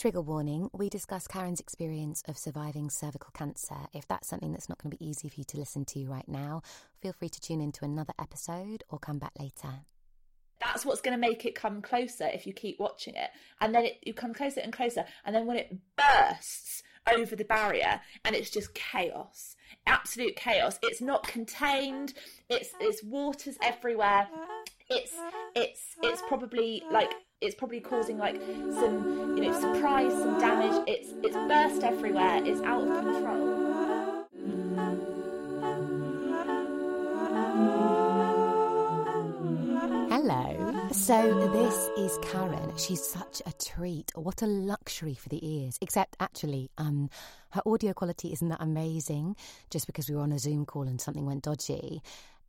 Trigger warning we discuss Karen's experience of surviving cervical cancer. If that's something that's not going to be easy for you to listen to right now, feel free to tune into another episode or come back later. That's what's going to make it come closer if you keep watching it. And then it, you come closer and closer. And then when it bursts over the barrier and it's just chaos, absolute chaos. It's not contained. It's, it's waters everywhere. It's, it's, it's probably like it's probably causing like some you know surprise some damage it's it's burst everywhere it's out of control Hello. So, this is Karen. She's such a treat. What a luxury for the ears. Except, actually, um, her audio quality isn't that amazing just because we were on a Zoom call and something went dodgy.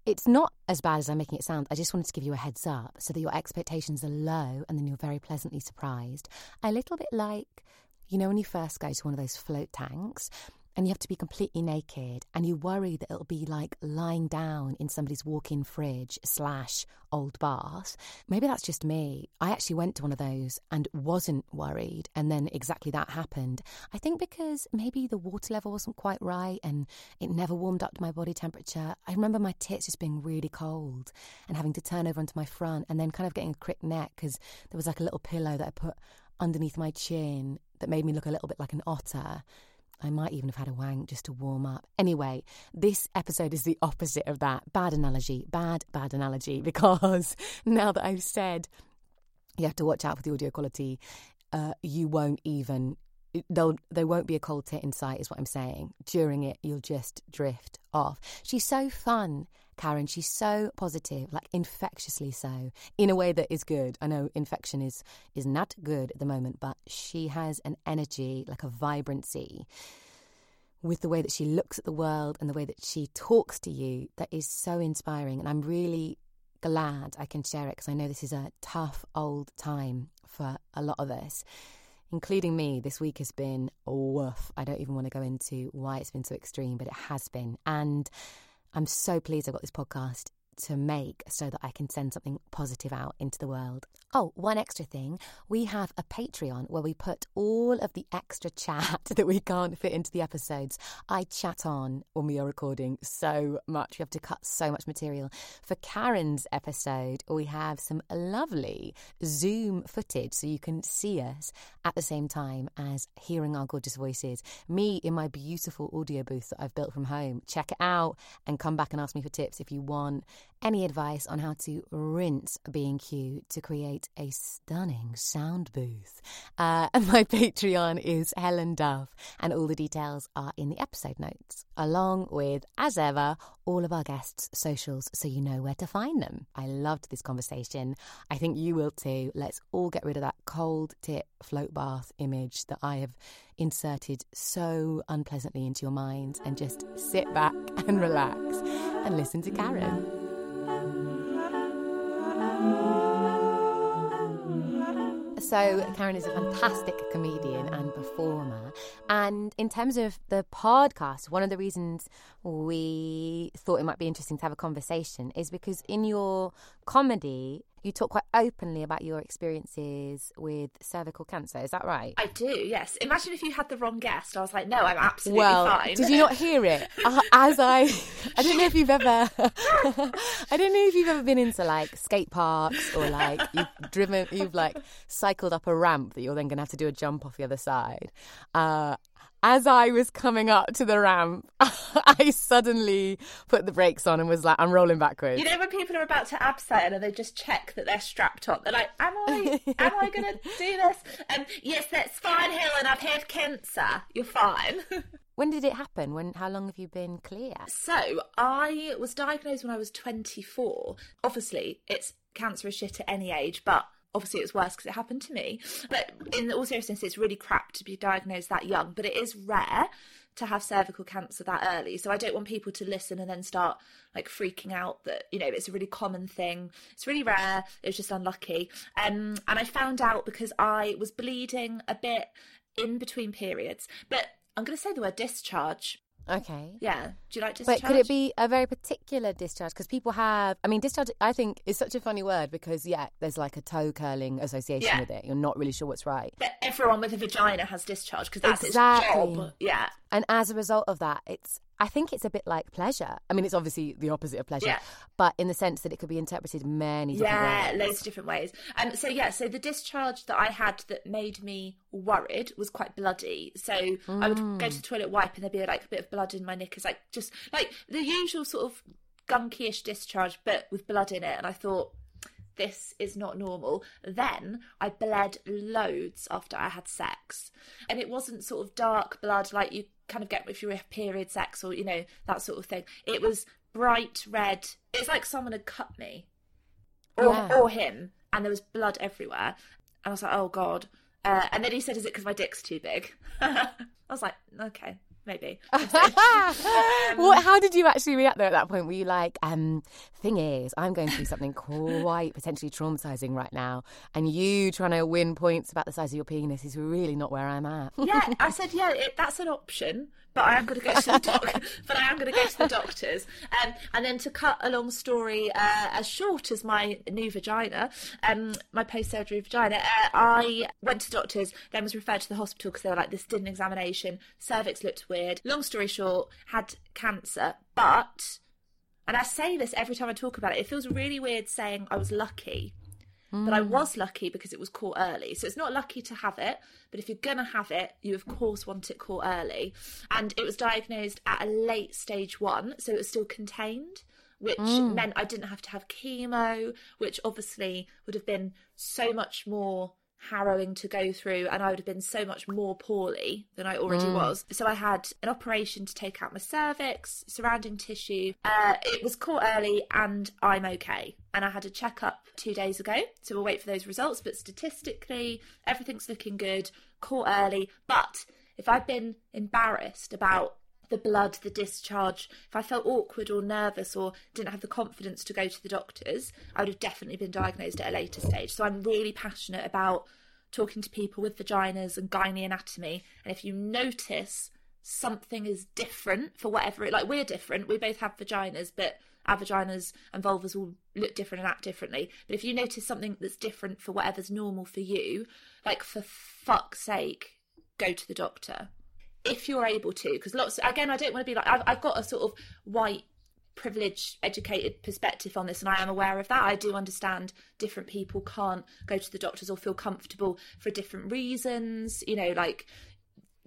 It's not as bad as I'm making it sound. I just wanted to give you a heads up so that your expectations are low and then you're very pleasantly surprised. A little bit like, you know, when you first go to one of those float tanks and you have to be completely naked and you worry that it'll be like lying down in somebody's walk-in fridge slash old bath. Maybe that's just me. I actually went to one of those and wasn't worried and then exactly that happened. I think because maybe the water level wasn't quite right and it never warmed up to my body temperature i remember my tits just being really cold and having to turn over onto my front and then kind of getting a crick neck because there was like a little pillow that i put underneath my chin that made me look a little bit like an otter I might even have had a wank just to warm up. Anyway, this episode is the opposite of that. Bad analogy, bad, bad analogy, because now that I've said you have to watch out for the audio quality, uh, you won't even They'll, there won't be a cold tit in sight, is what I'm saying. During it, you'll just drift off. She's so fun, Karen. She's so positive, like infectiously so, in a way that is good. I know infection is is not good at the moment, but she has an energy, like a vibrancy, with the way that she looks at the world and the way that she talks to you that is so inspiring. And I'm really glad I can share it because I know this is a tough old time for a lot of us including me, this week has been woof. I don't even want to go into why it's been so extreme, but it has been. And I'm so pleased I got this podcast to make so that I can send something positive out into the world. Oh, one extra thing we have a Patreon where we put all of the extra chat that we can't fit into the episodes. I chat on when we are recording so much. We have to cut so much material. For Karen's episode, we have some lovely Zoom footage so you can see us at the same time as hearing our gorgeous voices. Me in my beautiful audio booth that I've built from home. Check it out and come back and ask me for tips if you want any advice on how to rinse B&Q to create a stunning sound booth. Uh, my Patreon is Helen Duff, and all the details are in the episode notes, along with, as ever, all of our guests' socials so you know where to find them. I loved this conversation. I think you will too. Let's all get rid of that cold tip float bath image that I have inserted so unpleasantly into your minds and just sit back and relax and listen to Karen. So, Karen is a fantastic comedian and performer. And in terms of the podcast, one of the reasons we thought it might be interesting to have a conversation is because in your comedy, you talk quite openly about your experiences with cervical cancer. Is that right? I do, yes. Imagine if you had the wrong guest. I was like, no, I'm absolutely well, fine. Did you not hear it? Uh, as I, I don't know if you've ever, I don't know if you've ever been into like skate parks or like you've driven, you've like cycled up a ramp that you're then going to have to do a jump off the other side. Uh, as I was coming up to the ramp, I suddenly put the brakes on and was like, I'm rolling backwards. You know when people are about to abseil and they just check that they're strapped on, they're like, Am I am I gonna do this? And yes, that's fine, Helen, I've had cancer. You're fine. When did it happen? When how long have you been clear? So I was diagnosed when I was 24. Obviously, it's cancer is shit at any age, but obviously it's worse because it happened to me. But in all seriousness, it's really crap to be diagnosed that young. But it is rare to have cervical cancer that early. So I don't want people to listen and then start like freaking out that, you know, it's a really common thing. It's really rare. It was just unlucky. Um, and I found out because I was bleeding a bit in between periods. But I'm going to say the word discharge Okay. Yeah. Do you like discharge? But could it be a very particular discharge? Because people have, I mean, discharge, I think, is such a funny word because, yeah, there's like a toe curling association Yeah. with it. You're not really sure what's right. But everyone with a vagina has discharge because that's Exactly. its job. Yeah. And as a result of that, it's, I think it's a bit like pleasure. I mean, it's obviously the opposite of pleasure, Yeah. but in the sense that it could be interpreted many different Yeah, ways. loads of different ways. Um, so yeah, so the discharge that I had that made me worried was quite bloody. So I would go to the toilet wipe and there'd be like a bit of blood in my knickers, like just like the usual sort of gunky-ish discharge, but with blood in it. And I thought this is not normal. Then I bled loads after I had sex, and it wasn't sort of dark blood like you kind of get if you're a period sex or you know that sort of thing. It was bright red. It's like someone had cut me or, Yeah. or him, and there was blood everywhere. And I was like, oh god. Uh, and then he said, "Is it because my dick's too big?" I was like, "Okay, maybe." what, how did you actually react there at that point? Were you like, um, thing is, I'm going through something quite potentially traumatizing right now, and you trying to win points about the size of your penis is really not where I'm at. yeah, I said, yeah, it, that's an option, but I am going to go to the doc- but I am going to go to the doctors. Um, and then to cut a long story uh, as short as my new vagina, um, my post-surgery vagina, uh, I went to doctors, then was referred to the hospital because they were like, this did an examination, cervix looked weird. Long story short, had cancer, but. And I say this every time I talk about it. It feels really weird saying I was lucky but I mm. was lucky because it was caught early. So it's not lucky to have it, but if you're going to have it, you of course want it caught early. And it was diagnosed at a late stage one, so it was still contained, which mm. meant I didn't have to have chemo, which obviously would have been so much more harrowing to go through and I would have been so much more poorly than I already was. So I had an operation to take out my cervix, surrounding tissue. Uh, it was caught early and I'm okay. And I had a checkup two days ago. So we'll wait for those results. But statistically, everything's looking good, caught early. But if I'd been embarrassed about the blood, the discharge, if I felt awkward or nervous or didn't have the confidence to go to the doctors, I would have definitely been diagnosed at a later stage. So I'm really passionate about talking to people with vaginas and gynae anatomy. And if you notice something is different for whatever it like we're different, we both have vaginas, but our vaginas and vulvas will look different and act differently. But if you notice something that's different for whatever's normal for you, like for fuck's sake, go to the doctor if you're able to, because lots again, I don't want to be like I've, I've got a sort of white privileged educated perspective on this and I am aware of that. I do understand different people can't go to the doctors or feel comfortable for different reasons you know like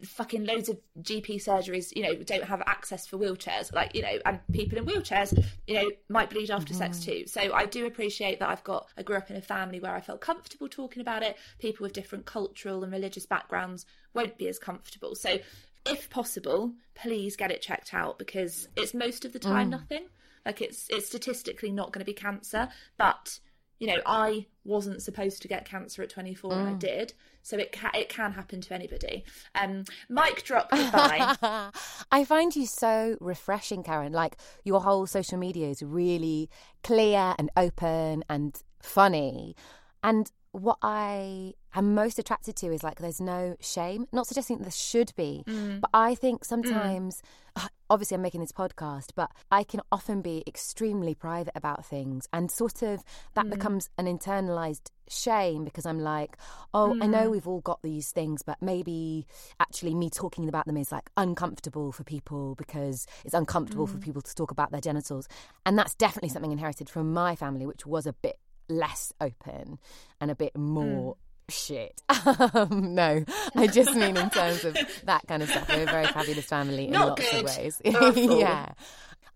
fucking loads of GP surgeries, you know, don't have access for wheelchairs, like, you know, and people in wheelchairs, you know, might bleed after sex mm-hmm. too. So I do appreciate that I've got, I grew up in a family where I felt comfortable talking about it. People with different cultural and religious backgrounds won't be as comfortable. So if possible, please get it checked out because it's most of the time mm. nothing. Like it's, it's statistically not going to be cancer, but you know, I wasn't supposed to get cancer at 24 and I mm. did. So it can, it can happen to anybody. Um, mic drop goodbye. I find you so refreshing, Karen. Like your whole social media is really clear and open and funny. And what I am most attracted to is like there's no shame. Not suggesting there should be, mm. but I think mm. sometimes, uh, obviously, I'm making this podcast, but I can often be extremely private about things, and sort of that mm. becomes an internalized shame because I'm like, oh, I know we've all got these things, but maybe actually me talking about them is like uncomfortable for people because it's uncomfortable for people to talk about their genitals, and that's definitely something inherited from my family, which was a bit less open and a bit more shit. Um, no, I just mean in terms of that kind of stuff. We're a very fabulous family in Not lots good. of ways. Yeah.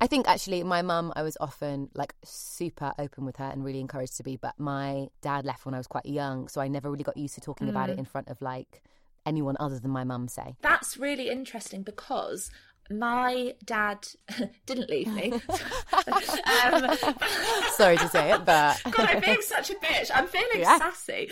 I think actually my mum, I was often like super open with her and really encouraged to be, but my dad left when I was quite young, so I never really got used to talking about it in front of like anyone other than my mum, say. That's really interesting because my dad didn't leave me. um, Sorry to say it, but God, I'm being such a bitch. I'm feeling Yeah. sassy.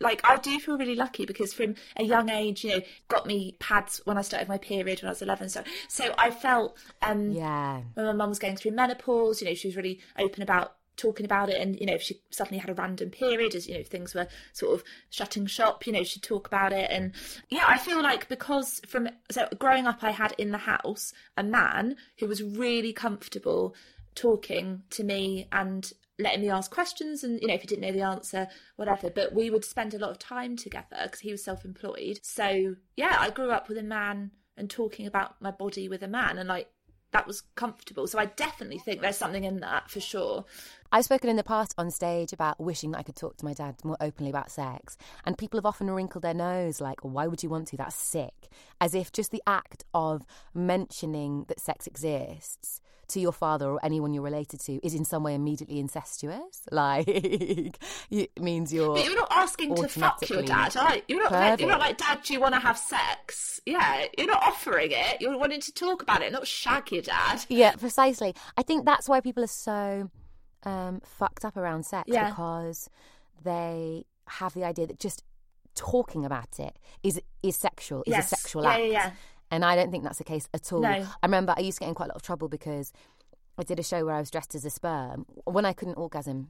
Like, I do feel really lucky because from a young age, you know, got me pads when I started my period when I was 11. So, so I felt, um, yeah. when my mum was going through menopause, you know, she was really open about talking about it and you know if she suddenly had a random period as you know things were sort of shutting shop you know she'd talk about it. And yeah i feel like because from so growing up i had in the house a man who was really comfortable talking to me and letting me ask questions and you know if he didn't know the answer whatever. But we would spend a lot of time together because he was self-employed. So yeah i grew up with a man and talking about my body with a man. And like that was comfortable. So I definitely think there's something in that for sure. I've spoken in the past on stage about wishing I could talk to my dad more openly about sex. And people have often wrinkled their nose, like, why would you want to? That's sick. As if just the act of mentioning that sex exists to your father or anyone you're related to is in some way immediately incestuous. Like, it means you're. But you're not asking to fuck your dad, right? You're not, like, you're not like, Dad, do you want to have sex? Yeah, you're not offering it. You're wanting to talk about it, not shag your dad. Yeah, precisely. I think that's why people are so um, fucked up around sex yeah. because they have the idea that just talking about it is is sexual, is yes. a sexual yeah, act. Yeah, yeah. And I don't think that's the case at all. No. I remember I used to get in quite a lot of trouble because I did a show where I was dressed as a sperm when I couldn't orgasm,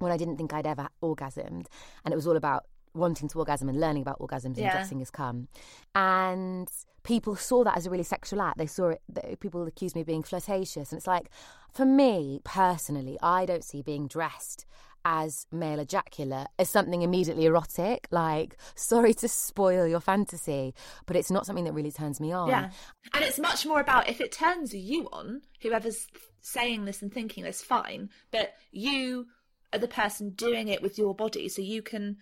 when I didn't think I'd ever orgasmed. And it was all about wanting to orgasm and learning about orgasms yeah. and dressing as cum. And people saw that as a really sexual act. They saw it, people accused me of being flirtatious. And it's like, for me personally, I don't see being dressed as male ejaculate as something immediately erotic. Like, sorry to spoil your fantasy, but it's not something that really turns me on. Yeah. And it's much more about if it turns you on, whoever's saying this and thinking this, fine. But you are the person doing it with your body, so you can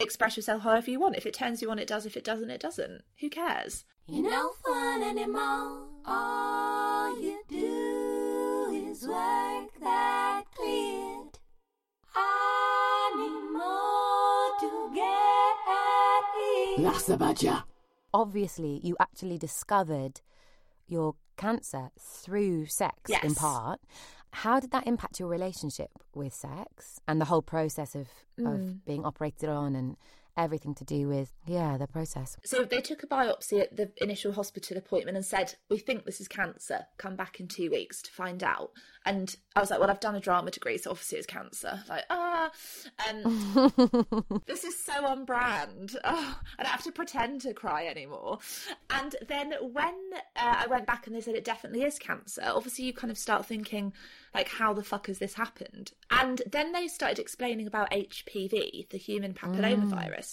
express yourself however you want. If it turns you on, it does. If it doesn't, it doesn't. Who cares? You're no fun anymore. All you do is work that get at That's. Obviously, you actually discovered your cancer through sex yes. in part. How did that impact your relationship with sex and the whole process of, mm. of being operated on and everything to do with yeah the process. So they took a biopsy at the initial hospital appointment and said we think this is cancer come back in two weeks to find out and i was like well i've done a drama degree so obviously it's cancer. Like ah and this is so on brand. Oh, i don't have to pretend to cry anymore. And then when uh, i went back and they said it definitely is cancer obviously you kind of start thinking like how the fuck has this happened? And then they started explaining about hpv the human papillomavirus. mm.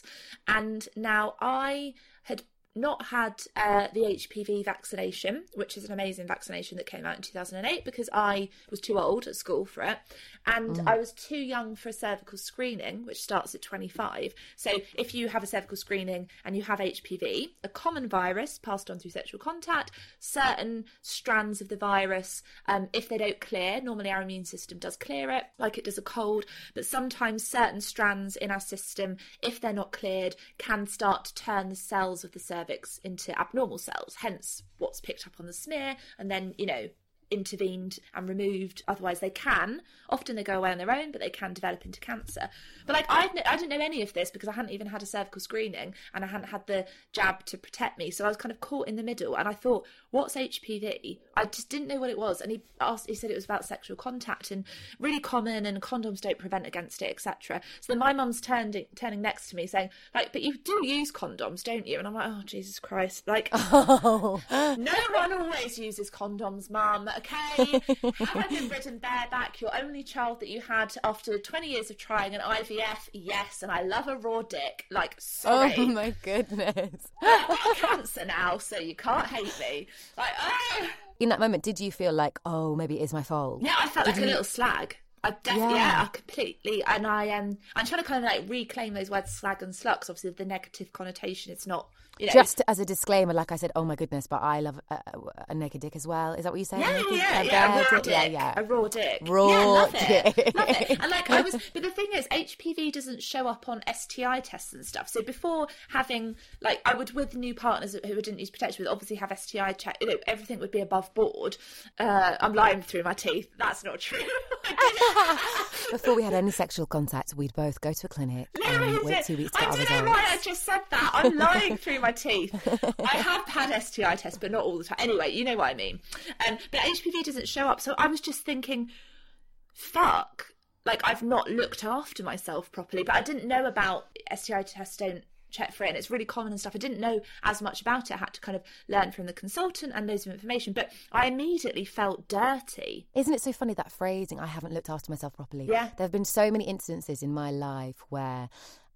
And now i had not had uh, the HPV vaccination, which is an amazing vaccination that came out in 2008 because I was too old at school for it. And mm. I was too young for a cervical screening, which starts at 25. So if you have a cervical screening and you have HPV, a common virus passed on through sexual contact, certain strands of the virus, um, if they don't clear, normally our immune system does clear it, like it does a cold, but sometimes certain strands in our system, if they're not cleared, can start to turn the cells of the cervix cervix into abnormal cells, hence what's picked up on the smear, and then, you know, intervened and removed. Otherwise, they can. Often they go away on their own, but they can develop into cancer. But like I, I didn't know any of this because I hadn't even had a cervical screening and I hadn't had the jab to protect me. So I was kind of caught in the middle. And I thought, what's HPV? I just didn't know what it was. And he asked, he said it was about sexual contact and really common, and condoms don't prevent against it, etc. So then my mum's turned turning next to me saying, like, but you do use condoms, don't you? And I'm like, oh Jesus Christ, like, oh. no one always uses condoms, mum okay? Have I been ridden bareback? Your only child that you had after 20 years of trying an IVF? Yes, and I love a raw dick. Like, sorry. Oh my goodness. Cancer now, so you can't hate me. Like, oh. In that moment, did you feel like, oh, maybe it is my fault? Yeah, I felt did like you... a little slag. I definitely, yeah. yeah, completely. And I am, um, I'm trying to kind of like reclaim those words slag and slugs. Obviously, the negative connotation, it's not you know, Just as a disclaimer, like I said, oh my goodness, but I love a, a naked dick as well. Is that what you say? Yeah, yeah, yeah, a raw dick, yeah, yeah, a raw dick, raw yeah, love dick. It, love it. And like I was, but the thing is, HPV doesn't show up on STI tests and stuff. So before having, like, I would with new partners who didn't use protection would obviously have STI check. You know, everything would be above board. Uh, I'm lying through my teeth. That's not true. before we had any sexual contact, we'd both go to a clinic no, and wait two weeks I don't know why I just said that. I'm lying through my teeth. I have had STI tests, but not all the time. Anyway, you know what I mean. Um, but HPV doesn't show up. So I was just thinking, fuck, like I've not looked after myself properly. But I didn't know about STI tests don't check for it and it's really common and stuff. I didn't know as much about it. I had to kind of learn from the consultant and loads of information. But I immediately felt dirty. Isn't it so funny that phrasing, I haven't looked after myself properly? Yeah. There have been so many instances in my life where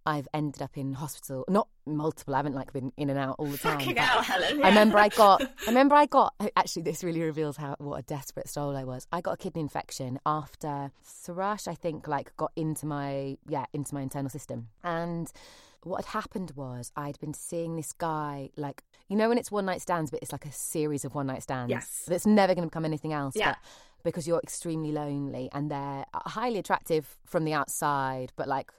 I've ended up in hospital. Not multiple. I haven't like been in and out all the time. Fucking hell, Helen. I remember I got. I remember I got. Actually, this really reveals how what a desperate soul I was. I got a kidney infection after thrush. I think like got into my yeah into my internal system and. What had happened was I'd been seeing this guy, like, you know, when it's one night stands, but it's like a series of one night stands. Yes. That's never going to become anything else. Yeah. Because you're extremely lonely and they're highly attractive from the outside, but like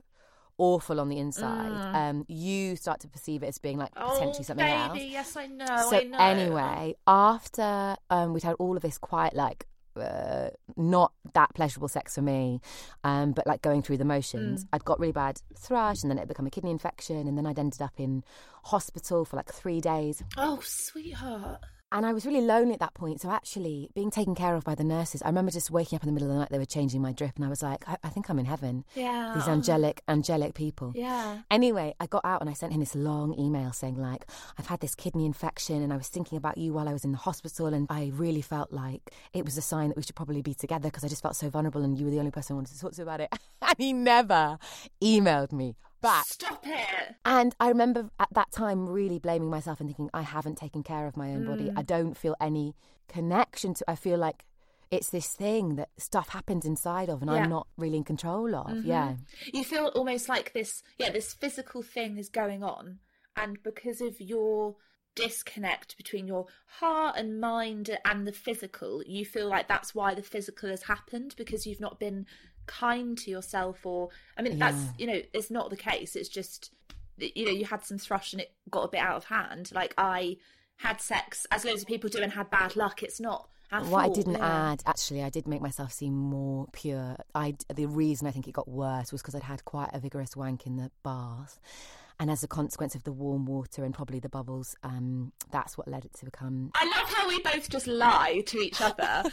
awful on the inside, um, you start to perceive it as being like potentially oh, something baby, else. yes, I know. So I know. anyway, after um, we'd had all of this quite like uh, not that pleasurable sex for me, um, but like going through the motions, I'd got really bad thrush, and then it had become a kidney infection, and then I'd ended up in hospital for like three days. Oh, sweetheart. And I was really lonely at that point. So actually, being taken care of by the nurses, I remember just waking up in the middle of the night. They were changing my drip, and I was like, I, I think I'm in heaven. Yeah. These angelic, angelic people. Yeah. Anyway, I got out and I sent him this long email saying like, I've had this kidney infection, and I was thinking about you while I was in the hospital, and I really felt like it was a sign that we should probably be together because I just felt so vulnerable, and you were the only person I wanted to talk to about it. and he never emailed me back. Stop it. And I remember at that time really blaming myself and thinking, I haven't taken care of my own body. Mm. I don't feel any connection to I feel like it's this thing that stuff happens inside of and Yeah. I'm not really in control of. Yeah. You feel almost like this, yeah, this physical thing is going on. And because of your disconnect between your heart and mind and the physical, you feel like that's why the physical has happened because you've not been kind to yourself or, I mean, that's, you know, it's not the case. It's just, you know, you had some thrush and it got a bit out of hand. Like I had sex, as loads of people do, and had bad luck. It's not. What I didn't yeah. add, actually, I did make myself seem more pure. I the reason I think it got worse was because I'd had quite a vigorous wank in the bath, and as a consequence of the warm water and probably the bubbles, um, that's what led it to become. I love how we both just lie to each other.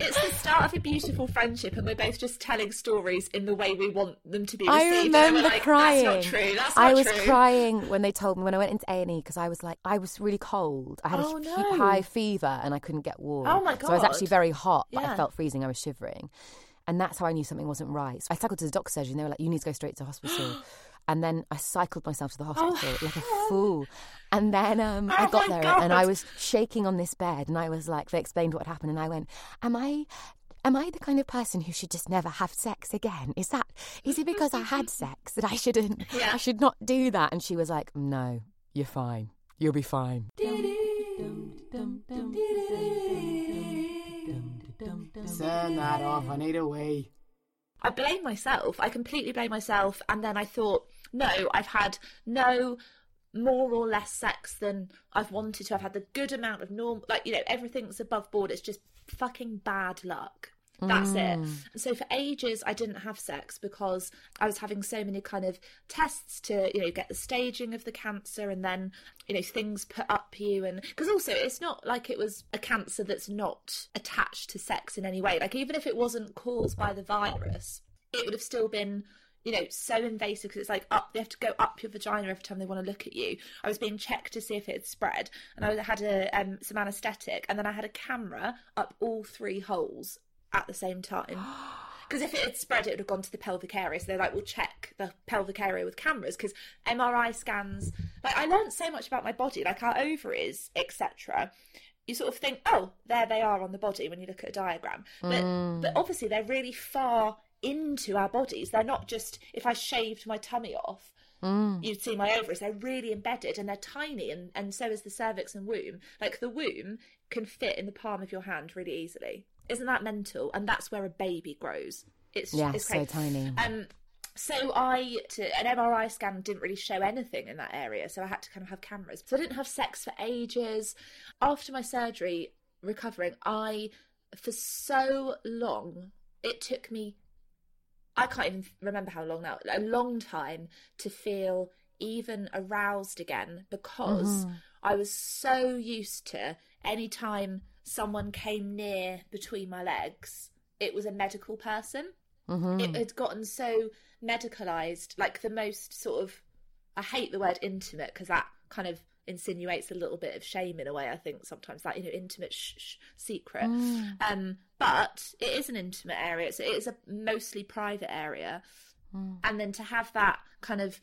It's the start of a beautiful friendship, and we're both just telling stories in the way we want them to be received. I remember like, crying. That's not true. That's not I was true. crying when they told me when I went into A and E because I was like I was really cold. I had Oh, a no. high fever and I couldn't get warm. Oh, my god! So I was actually very hot, but Yeah. I felt freezing. I was shivering, and that's how I knew something wasn't right. So I cycled to the doctor's surgery and they were like, "You need to go straight to hospital." And then I cycled myself to the hospital like a fool. And then um, I Oh, got my there and I was shaking on this bed and I was like, they explained what had happened and I went, Am I am I the kind of person who should just never have sex again? Is that is it because I had sex that I shouldn't Yeah. I should not do that? And she was like, No, you're fine. You'll be fine. Turn that off. I need a wee. I blame myself. I completely blame myself. And then I thought, no, I've had no more or less sex than I've wanted to. I've had the good amount of normal, like, you know, everything's above board. It's just fucking bad luck. That's it. Mm. And so for ages, I didn't have sex because I was having so many kind of tests to, you know, get the staging of the cancer and then, you know, things put up you. And because also it's not like it was a cancer that's not attached to sex in any way. Like even if it wasn't caused by the virus, it would have still been you know, so invasive because it's like up, they have to go up your vagina every time they want to look at you. I was being checked to see if it had spread, and I had a um, some anaesthetic, and then I had a camera up all three holes at the same time. Because if it had spread, it would have gone to the pelvic area. So they're like, we'll check the pelvic area with cameras. Because MRI scans, like I learned so much about my body, like our ovaries, etc. You sort of think, oh, there they are on the body when you look at a diagram. But but obviously they're really far into our bodies. They're not just if I shaved my tummy off, you'd see my ovaries. They're really embedded and they're tiny, and, and so is the cervix and womb. Like the womb can fit in the palm of your hand really easily. Isn't that mental? And that's where a baby grows. It's Yeah, it's so tiny. Um, so I to, an MRI scan didn't really show anything in that area, so I had to kind of have cameras. So I didn't have sex for ages. After my surgery, recovering, I for so long it took me. I can't even remember how long now. A long time to feel even aroused again because I was so used to any time someone came near between my legs it was a medical person. Mhm. It had gotten so medicalized, like the most sort of. I hate the word intimate because that kind of insinuates a little bit of shame in a way. I think sometimes that you know intimate sh- sh- secret. Mm. Um, but it is an intimate area. It's, it is a mostly private area, Mm. and then to have that kind of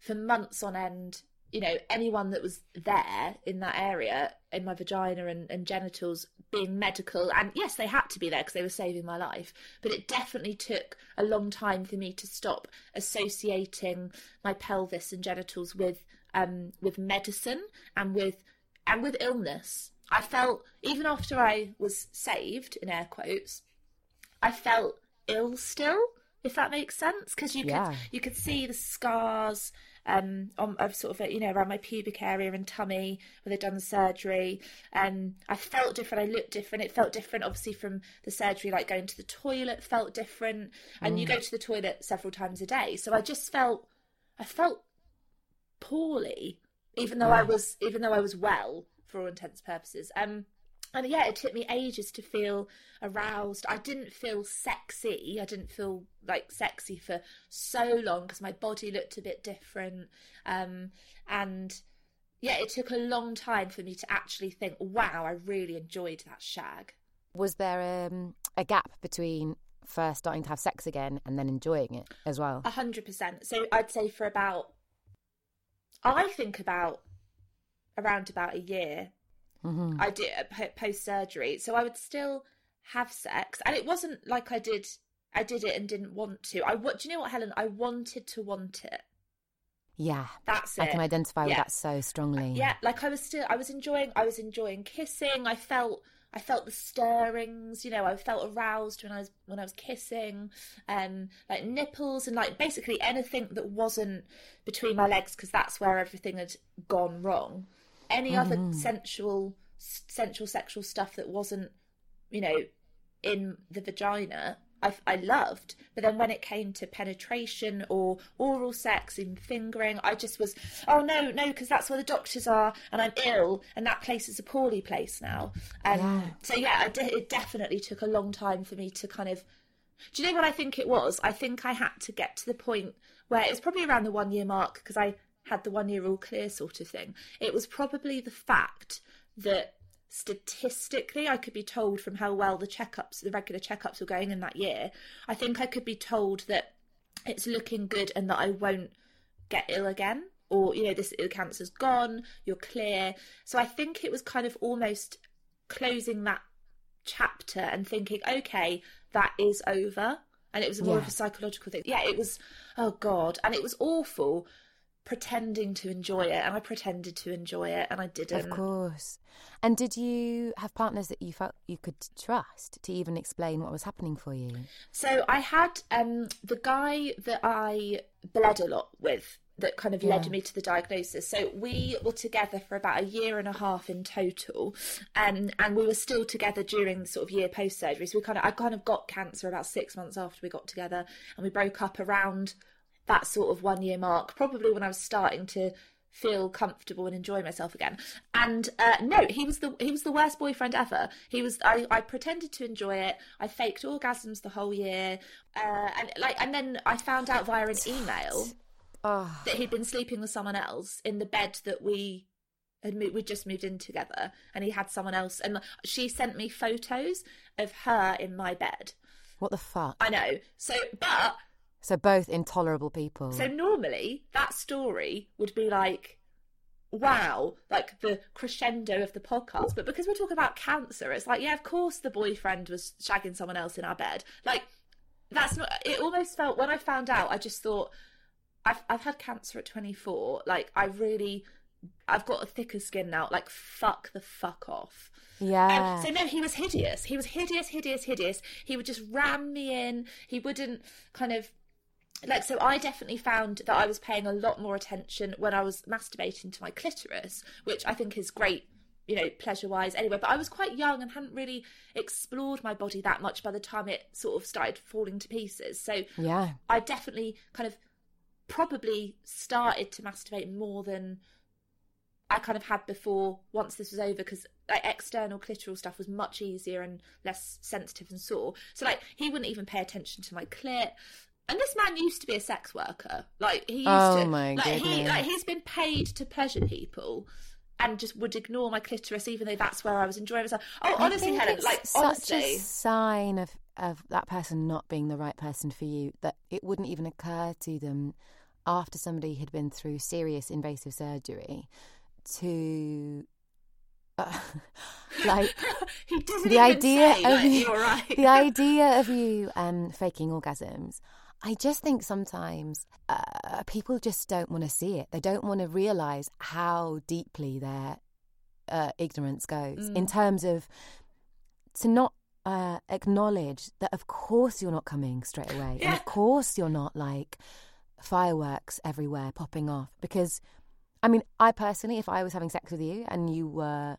for months on end, you know, anyone that was there in that area in my vagina and, and genitals being medical, and yes, they had to be there because they were saving my life. But it definitely took a long time for me to stop associating my pelvis and genitals with um, with medicine and with and with illness. I felt even after I was saved in air quotes, I felt ill still, if that makes sense, because you Yeah. could you could see the scars um on of sort of you know around my pubic area and tummy where they'd done the surgery. Um, I felt different. I looked different. It felt different, obviously from the surgery. Like going to the toilet felt different, and you go to the toilet several times a day. So I just felt, I felt poorly, even though I was even though I was well for all intents and purposes. Um, and yeah, it took me ages to feel aroused. I didn't feel sexy. I didn't feel like sexy for so long because my body looked a bit different. Um, and yeah, it took a long time for me to actually think, wow, I really enjoyed that shag. Was there um, a gap between first starting to have sex again and then enjoying it as well? A hundred percent. So I'd say for about, I think about around about a year hmm I did post surgery, so I would still have sex, and it wasn't like I did. I did it and didn't want to. I do you know what, Helen? I wanted to want it. Yeah. That's it. I can identify with that so strongly. Yeah, like I was still. I was enjoying. I was enjoying kissing. I felt. I felt the stirrings. You know, I felt aroused when I was when I was kissing. Um, like nipples and like basically anything that wasn't between my legs because that's where everything had gone wrong. Any other sensual, sensual sexual stuff that wasn't, you know, in the vagina, I, I loved. But then when it came to penetration or oral sex and fingering, I just was, oh no, no, because that's where the doctors are, and I'm ill, and that place is a poorly place now. Um, Yeah. So yeah, I de- it definitely took a long time for me to kind of. Do you know what I think it was? I think I had to get to the point where it's probably around the one year mark because I had the one year all clear sort of thing. It was probably the fact that statistically I could be told from how well the checkups, the regular checkups were going in that year, I think I could be told that it's looking good and that I won't get ill again. Or, you know, this the cancer's gone, you're clear. So I think it was kind of almost closing that chapter and thinking, okay, that is over. And it was more of a psychological thing. Yeah, it was, oh God. And it was awful pretending to enjoy it. And I pretended to enjoy it and I didn't. Of course. And did you have partners that you felt you could trust to even explain what was happening for you? So I had um, the guy that I bled a lot with that kind of led me to the diagnosis. So we were together for about a year and a half in total, um, and we were still together during the sort of year post surgery. So we kind of I kind of got cancer about six months after we got together, and we broke up around that sort of one year mark, probably when I was starting to feel comfortable and enjoy myself again. And uh, no, he was the he was the worst boyfriend ever. He was I, I pretended to enjoy it. I faked orgasms the whole year, uh, and like and then I found out via an email Oh, that he'd been sleeping with someone else in the bed that we had mo- we just moved in together, and he had someone else. And she sent me photos of her in my bed. what the fuck? I know. So, but So both intolerable people. So normally that story would be like, wow, like the crescendo of the podcast. But because we're talking about cancer, it's like, yeah, of course the boyfriend was shagging someone else in our bed. Like, that's not, it almost felt, when I found out, I just thought, I've, I've had cancer at 24. Like, I really, I've got a thicker skin now. Like, fuck the fuck off. yeah. Um, so no, he was hideous. He was hideous, hideous, hideous. He would just ram me in. He wouldn't kind of like. So I definitely found that I was paying a lot more attention when I was masturbating to my clitoris, which I think is great. You know, pleasure wise anyway, but I was quite young and hadn't really explored my body that much by the time it sort of started falling to pieces. So yeah. I definitely kind of probably started to masturbate more than I kind of had before once this was over because like external clitoral stuff was much easier and less sensitive and sore. So like he wouldn't even pay attention to my clit. And this man used to be a sex worker. Like he used Oh, to my like he goodness. like he's been paid to pleasure people and just would ignore my clitoris even though that's where I was enjoying myself. Oh I honestly, Helen, like such honestly. a sign of of that person not being the right person for you that it wouldn't even occur to them after somebody had been through serious invasive surgery to uh, like the idea say, of like, you, you're right. the idea of you um, faking orgasms. I just think sometimes uh, people just don't want to see it. They don't want to realize how deeply their uh, ignorance goes in terms of to not uh, acknowledge that, of course, you're not coming straight away, and of course, you're not like fireworks everywhere popping off. Because, I mean, I personally, if I was having sex with you and you were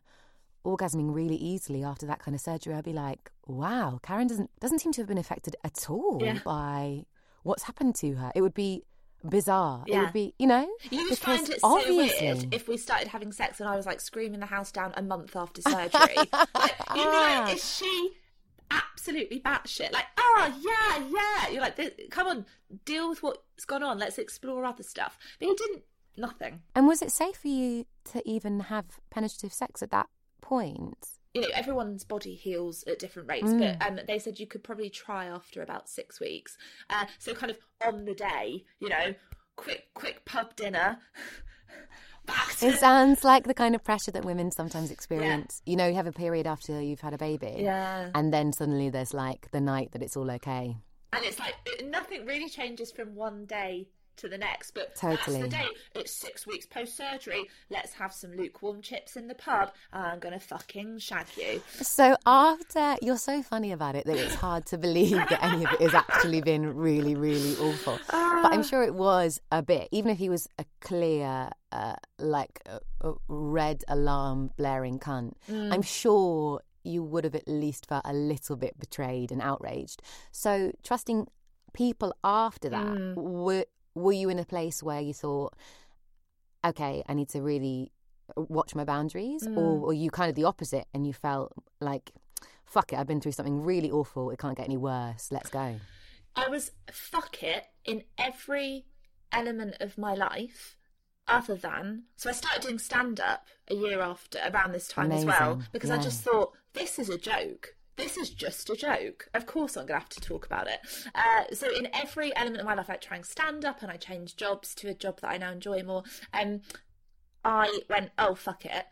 orgasming really easily after that kind of surgery, I'd be like, wow, Karen doesn't doesn't seem to have been affected at all Yeah. by what's happened to her. It would be bizarre. It would be, you know, You would find it so obviously, weird if we started having sex and I was like screaming the house down a month after surgery. like, you'd be is she absolutely batshit? Like, oh yeah, yeah. You're like, come on, deal with what's gone on. Let's explore other stuff. But he didn't. Nothing. And was it safe for you to even have penetrative sex at that point? You know, everyone's body heals at different rates, Mm. but um, they said you could probably try after about six weeks. Uh, so, kind of on the day, you know, quick, quick pub dinner. Back to It sounds like the kind of pressure that women sometimes experience. You know, you have a period after you've had a baby. Yeah. And then suddenly there's like the night that it's all okay. And it's like nothing really changes from one day to the next, but Totally. that's the day. It's six weeks post surgery. Let's have some lukewarm chips in the pub. I'm gonna fucking shag you. So after you're so funny about it that it's hard to believe that any of it has actually been really, really awful. But I'm sure it was a bit, even if he was a clear, uh, like a, a red alarm blaring cunt. I'm sure you would have at least felt a little bit betrayed and outraged. So trusting people after that, were were you in a place where you thought, okay, I need to really watch my boundaries, or mm. were you kind of the opposite and you felt like, fuck it, I've been through something really awful. It can't get any worse. Let's go. I was fuck it in every element of my life. Other than, so I started doing stand up a year after, around this time as well, Amazing. because I just thought, this is a joke. This is just a joke. Of course, I'm going to have to talk about it. Uh, so, in every element of my life, I try and stand up and I changed jobs to a job that I now enjoy more. Um, I went, oh, fuck it.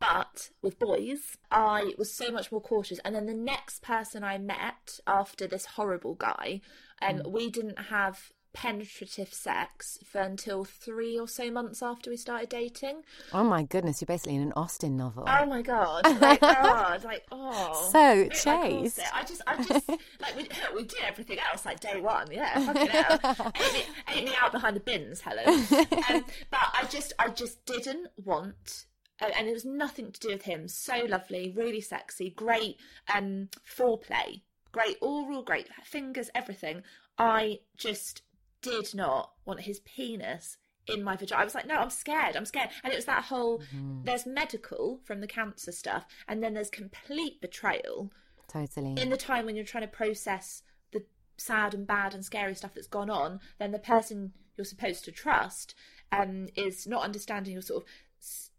But with boys, I was so much more cautious. And then the next person I met after this horrible guy, um, we didn't have penetrative sex for until three or so months after we started dating. Oh my goodness, you're basically in an Austen novel. Oh my god! Like, oh, like oh. So, Bit like Chase. I just, I just like we, we did everything else like day one. Yeah, fucking hell. ate, me, ate me out behind the bins, Helen. Um, but I just, I just didn't want. uh, And it was nothing to do with him. So lovely, really sexy, great um, foreplay, great oral, great fingers, everything. I just did not want his penis in my vagina. I was like, no, I'm scared. I'm scared. And it was that whole there's medical from the cancer stuff, and then there's complete betrayal Totally. in the time when you're trying to process the sad and bad and scary stuff that's gone on. Then the person you're supposed to trust um, is not understanding your sort of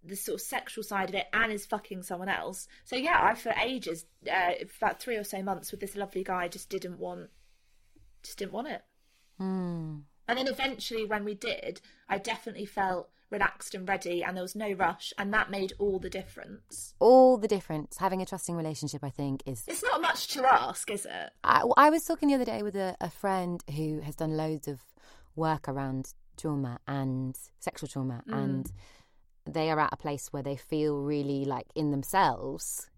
the sort of sexual side of it and is fucking someone else. So yeah, I for ages, uh, about three or so months with this lovely guy, just didn't want, just didn't want it. Hmm. And then eventually, when we did, I definitely felt relaxed and ready, and there was no rush, and that made all the difference. All the difference. Having a trusting relationship, I think, is It's not much to ask, is it? I, I was talking the other day with a, a friend who has done loads of work around trauma and sexual trauma, and they are at a place where they feel really like in themselves.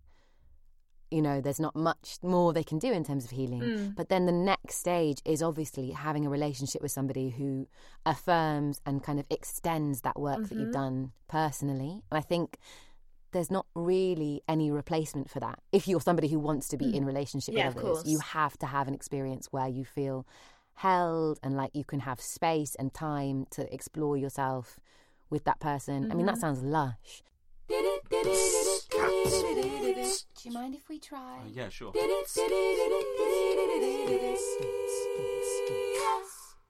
You know, there's not much more they can do in terms of healing. Mm. But then the next stage is obviously having a relationship with somebody who affirms and kind of extends that work that you've mm-hmm. done personally. And I think there's not really any replacement for that. If you're somebody who wants to be mm. in relationship Yeah, with others, you have to have an experience where you feel held and like you can have space and time to explore yourself with that person. I mean, that mm-hmm. sounds lush. Do you mind if we try? Uh, yeah, sure.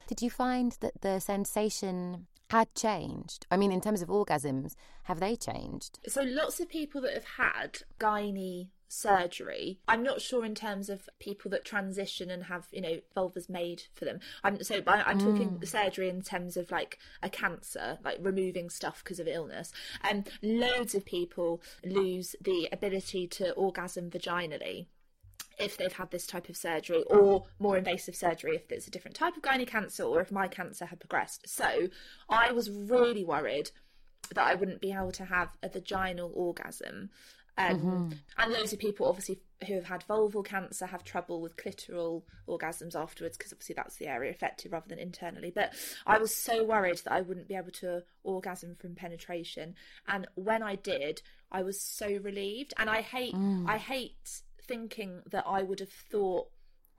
Did you find that the sensation had changed? I mean, in terms of orgasms, have they changed? So lots of people that have had gynae surgery. I'm not sure in terms of people that transition and have you know vulvas made for them. I'm so I, I'm talking mm. surgery in terms of like a cancer, like removing stuff because of illness. And loads of people lose the ability to orgasm vaginally if they've had this type of surgery or more invasive surgery if it's a different type of gynae cancer or if my cancer had progressed. So I was really worried that I wouldn't be able to have a vaginal orgasm. Um, And loads of people, obviously, who have had vulval cancer have trouble with clitoral orgasms afterwards because obviously that's the area affected rather than internally. But I was so worried that I wouldn't be able to orgasm from penetration. And when I did, I was so relieved. And I hate, I hate thinking that I would have thought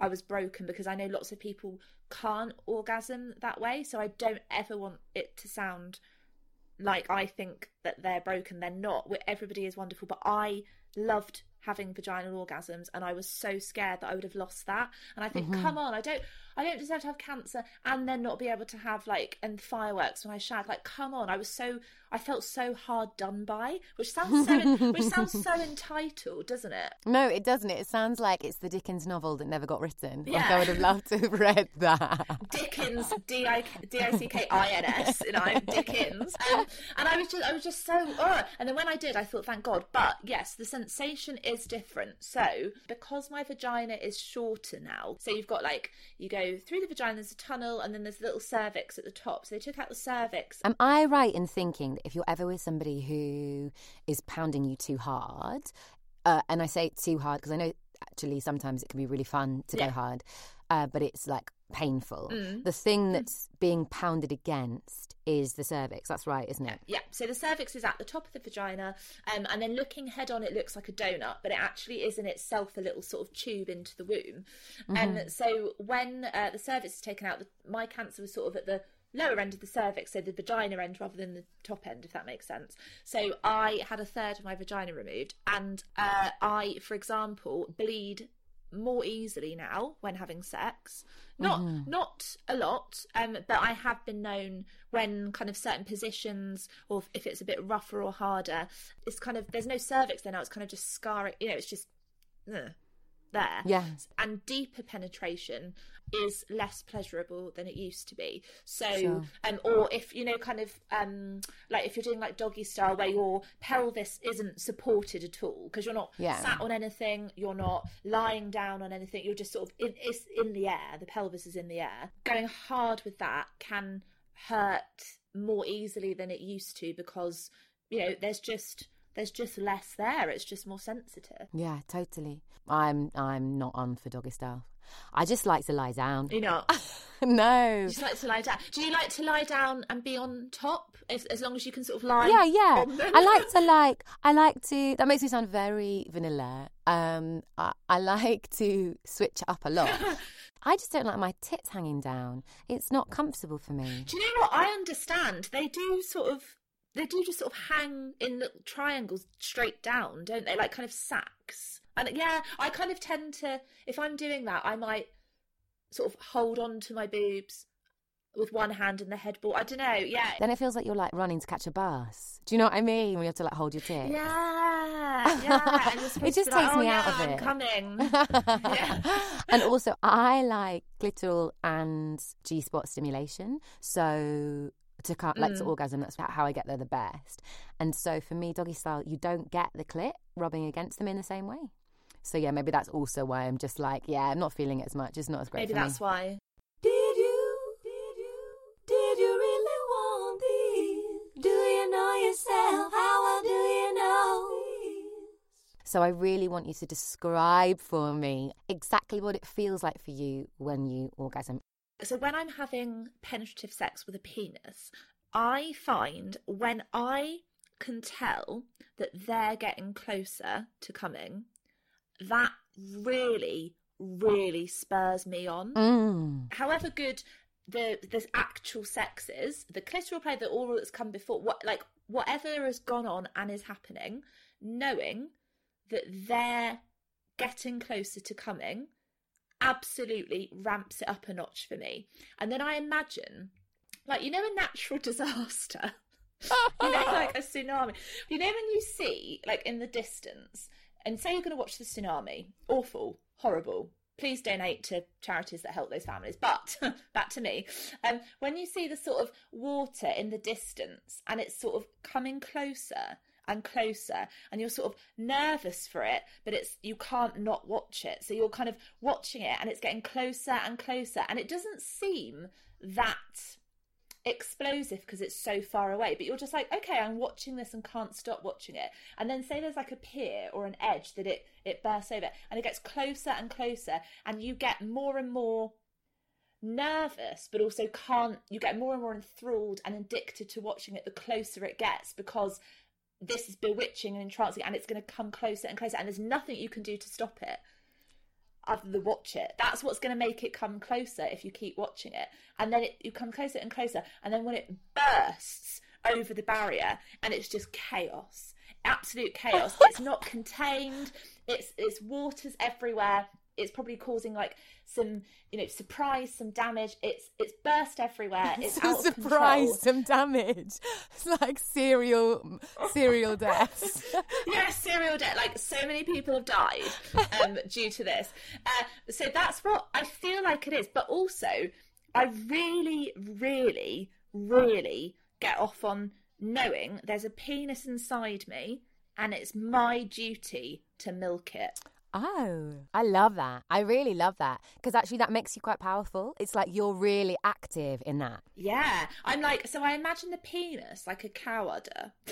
I was broken because I know lots of people can't orgasm that way. So I don't ever want it to sound like I think that they're broken. They're not. Everybody is wonderful, but I loved having vaginal orgasms, and I was so scared that I would have lost that. And I think, mm-hmm. come on, I don't, I don't deserve to have cancer and then not be able to have like and fireworks when I shag. Like, come on, I was so, I felt so hard done by, which sounds so, which sounds so entitled, doesn't it? No, it doesn't. It sounds like it's the Dickens novel that never got written. Like Yeah. I would have loved to have read that. Dickens, D I D I C K I N S, you know, Dickens. Um, and I was just, I was just so, ugh. and then when I did, I thought, thank God. But yes, the sensation is different. So because my vagina is shorter now, so you've got like you go through the vagina, there's a tunnel, and then there's a little cervix at the top. So they took out the cervix. Am I right in thinking that if you're ever with somebody who is pounding you too hard, uh, and I say too hard because I know actually sometimes it can be really fun to Yeah. go hard, uh, but it's like painful. Mm. The thing that's being pounded against is the cervix. That's right, isn't it? Yeah, so the cervix is at the top of the vagina, um, and then looking head on, it looks like a donut, but it actually is in itself a little sort of tube into the womb. And so when uh, the cervix is taken out, the, my cancer was sort of at the lower end of the cervix, so the vagina end rather than the top end, if that makes sense. So I had a third of my vagina removed, and uh, I, for example, bleed more easily now when having sex. Not not a lot, um, but I have been known when kind of certain positions, or if it's a bit rougher or harder, it's kind of there's no cervix there now. It's kind of just scarring. You know, it's just uh, there. Yes. And deeper penetration is less pleasurable than it used to be. So, Sure. um, or if you know, kind of um, like if you're doing like doggy style, where your pelvis isn't supported at all because you're not Yeah. sat on anything, you're not lying down on anything, you're just sort of in, it's in the air. The pelvis is in the air. Going hard with that can hurt more easily than it used to because you know there's just there's just less there. It's just more sensitive. Yeah, totally. I'm I'm not on for doggy style. I just like to lie down. You know, no. you just like to lie down. Do you like to lie down and be on top as, as long as you can sort of lie? Yeah, yeah. I like to like. I like to. That makes me sound very vanilla. Um, I, I like to switch up a lot. I just don't like my tits hanging down. It's not comfortable for me. Do you know what? I understand. They do sort of. They do just sort of hang in little triangles straight down, don't they? Like kind of sacks. And yeah, I kind of tend to. If I'm doing that, I might sort of hold on to my boobs with one hand and the headboard. I don't know. Yeah. Then it feels like you're like running to catch a bus. Do you know what I mean? When you have to like hold your tits. Yeah, yeah. Supposed just be like, takes "Oh, me out yeah, of I'm it." coming. Yeah. and also, I like clitoral and G spot stimulation. So to ca- like Mm. to orgasm, that's how I get there the best. And so for me, doggy style, you don't get the clit rubbing against them in the same way. So yeah, maybe that's also why I'm just like, yeah, I'm not feeling it as much. It's not as great. Maybe for that's me. why. Did you, did you, did you really want this? Do you know yourself? How well do you know this? So I really want you to describe for me exactly what it feels like for you when you orgasm. So when I'm having penetrative sex with a penis, I find when I can tell that they're getting closer to coming, that really, really spurs me on. Mm. However good the the actual sex is, the clitoral play, the oral that's come before, what like whatever has gone on and is happening, knowing that they're getting closer to coming absolutely ramps it up a notch for me. And then I imagine, like, you know, a natural disaster. you know, like a tsunami. You know, when you see, like, in the distance, and say you're going to watch the tsunami, awful, horrible. Please donate to charities that help those families. But back to me. Um, when you see the sort of water in the distance and it's sort of coming closer and closer and you're sort of nervous for it but it's you can't not watch it. So you're kind of watching it and it's getting closer and closer and it doesn't seem that explosive because it's so far away but you're just like okay i'm watching this and can't stop watching it. And then say there's like a pier or an edge that it it bursts over and it gets closer and closer and you get more and more nervous but also can't you get more and more enthralled and addicted to watching it the closer it gets because this is bewitching and entrancing and it's going to come closer and closer and there's nothing you can do to stop it other than watch it. That's what's going to make it come closer if you keep watching it. And then it, you come closer and closer and then when it bursts over the barrier and it's just chaos absolute chaos. It's not contained. It's it's waters everywhere it's probably causing like some you know surprise some damage it's it's burst everywhere it's out surprise control. some damage it's like serial serial deaths yes, serial death. Like so many people have died um, due to this. Uh, so that's what I feel like it is. But also, I really, really, really get off on knowing there's a penis inside me, and it's my duty to milk it. Oh, I love that. I really love that because actually that makes you quite powerful. It's like you're really active in that. Yeah, I'm like so. I imagine the penis like a cow udder,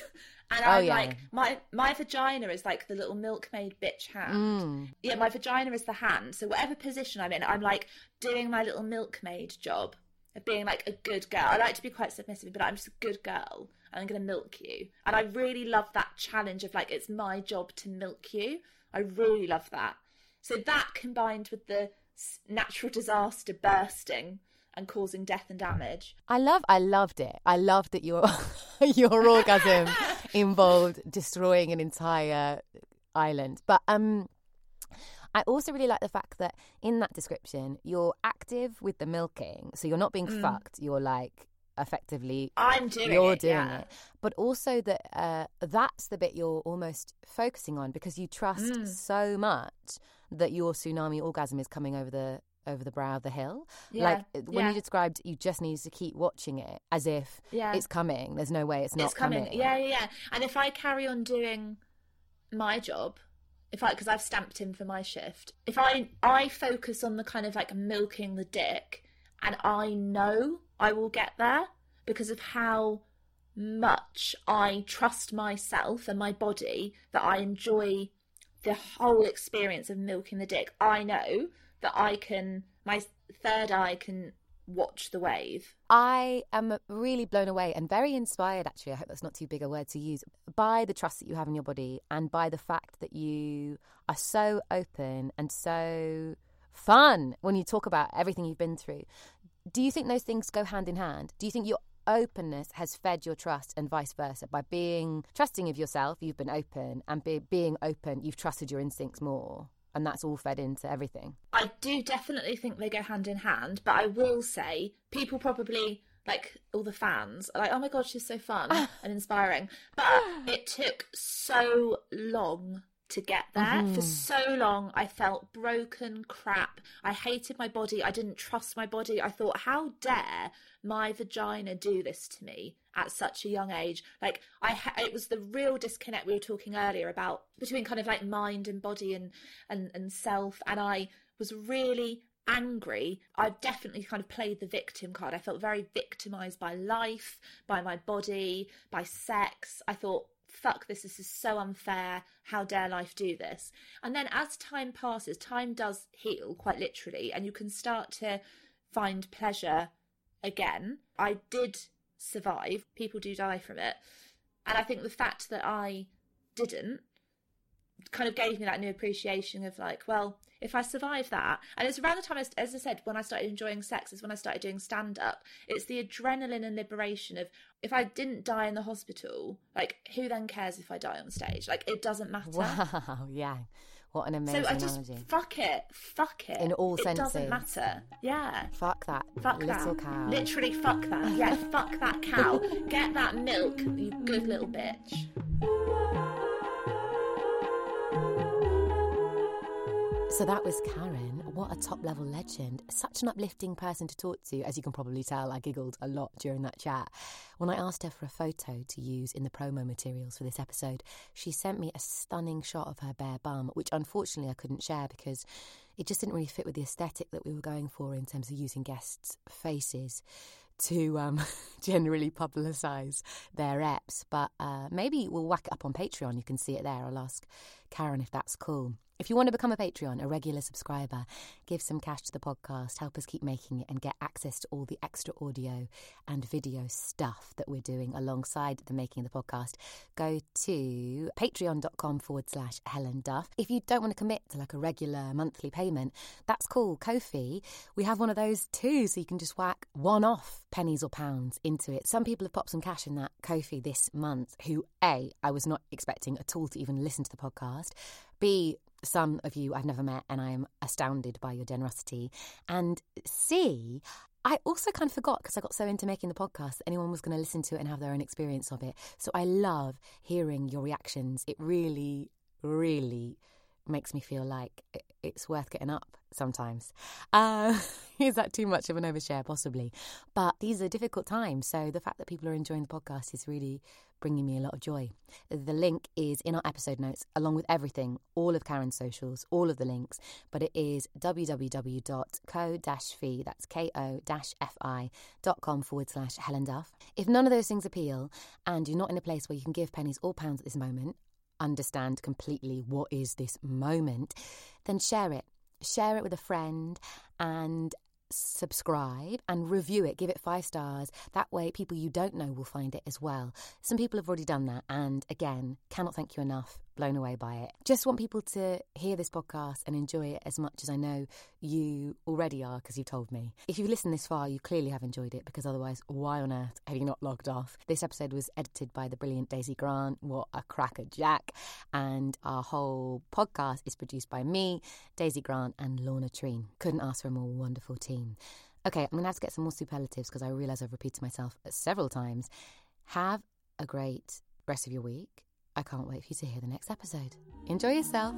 and Oh, I'm yeah. like my my vagina is like the little milkmaid bitch hand. Mm. Yeah, my vagina is the hand. So whatever position I'm in, I'm like doing my little milkmaid job of being like a good girl. I like to be quite submissive, but I'm just a good girl. and I'm going to milk you. And I really love that challenge of like it's my job to milk you. I really love that. So that combined with the natural disaster bursting and causing death and damage. I love I loved it. I loved that your your orgasm involved destroying an entire island. But um I also really like the fact that in that description you're active with the milking. So you're not being fucked. You're like effectively I'm doing you're it. doing yeah. it. But also that uh, that's the bit you're almost focusing on because you trust Mm. so much that your tsunami orgasm is coming over the over the brow of the hill. Yeah, Like when yeah. you described you just need to keep watching it as if Yeah. it's coming. There's no way it's not it's coming. Yeah, yeah, yeah. And if I carry on doing my job, if I because I've stamped in for my shift, if I I focus on the kind of like milking the dick, and I know I will get there because of how much I trust myself and my body that I enjoy the whole experience of milking the dick. I know that I can my third eye can watch the wave. I am really blown away and very inspired, actually. I hope that's not too big a word to use, by the trust that you have in your body and by the fact that you are so open and so fun when you talk about everything you've been through. Do you think those things go hand in hand? Do you think your openness has fed your trust and vice versa? By being trusting of yourself, you've been open, and be, being open, you've trusted your instincts more. And that's all fed into everything. I do definitely think they go hand in hand, but I will say people probably like all the fans are like, oh my god, she's so fun and inspiring. But it took so long to get there. For mm-hmm. so long, I felt broken, crap. I hated my body. I didn't trust my body. I thought, how dare my vagina do this to me at such a young age? Like, I ha- it was the real disconnect we were talking earlier about between kind of like mind and body and and and self. And I was really angry. I definitely kind of played the victim card. I felt very victimized by life, by my body, by sex. I thought, fuck this, this is so unfair. How dare life do this? And then as time passes, time does heal quite literally, and you can start to find pleasure again. I did survive. People do die from it. And I think the fact that I didn't kind of gave me that new appreciation of like, well, if I survive that, and it's around the time, as, as I said, when I started enjoying sex, is when I started doing stand up. It's the adrenaline and liberation of if I didn't die in the hospital, like who then cares if I die on stage? Like it doesn't matter. Wow, yeah. What an amazing so I just analogy. fuck it, fuck it. In all it senses. doesn't matter. Yeah. Fuck that Fuck little that. cow. Literally, fuck that. Yeah, fuck that cow. Get that milk, you good little bitch. So that was Karen. What a top level legend. Such an uplifting person to talk to. As you can probably tell, I giggled a lot during that chat. When I asked her for a photo to use in the promo materials for this episode, she sent me a stunning shot of her bare bum, which unfortunately I couldn't share because it just didn't really fit with the aesthetic that we were going for in terms of using guests' faces to um, generally publicise their apps. But uh, maybe we'll whack it up on Patreon. You can see it there. I'll ask Karen if that's cool. If you want to become a Patreon, a regular subscriber, give some cash to the podcast, help us keep making it, and get access to all the extra audio and video stuff that we're doing alongside the making of the podcast, go to patreon.com forward slash Helen Duff. If you don't want to commit to like a regular monthly payment, that's cool. Ko-fi, we have one of those too, so you can just whack one off pennies or pounds into it. Some people have popped some cash in that Ko-fi this month who, A, I was not expecting at all to even listen to the podcast. B, some of you I've never met, and I am astounded by your generosity. And C, I also kind of forgot because I got so into making the podcast anyone was going to listen to it and have their own experience of it. So I love hearing your reactions. It really, really makes me feel like it's worth getting up sometimes. Uh, is that too much of an overshare? Possibly. But these are difficult times. So the fact that people are enjoying the podcast is really bringing me a lot of joy. The link is in our episode notes, along with everything, all of Karen's socials, all of the links. But it is www.ko-fi, that's ko-fi dot com forward slash Helen Duff. If none of those things appeal and you're not in a place where you can give pennies or pounds at this moment, understand completely what is this moment, then share it. Share it with a friend and subscribe and review it. Give it five stars. That way, people you don't know will find it as well. Some people have already done that. And again, cannot thank you enough. Blown away by it. Just want people to hear this podcast and enjoy it as much as I know you already are because you've told me. If you've listened this far, you clearly have enjoyed it because otherwise, why on earth have you not logged off? This episode was edited by the brilliant Daisy Grant. What a cracker Jack. And our whole podcast is produced by me, Daisy Grant, and Lorna Treen. Couldn't ask for a more wonderful team. Okay, I'm going to have to get some more superlatives because I realise I've repeated myself several times. Have a great rest of your week. I can't wait for you to hear the next episode. Enjoy yourself.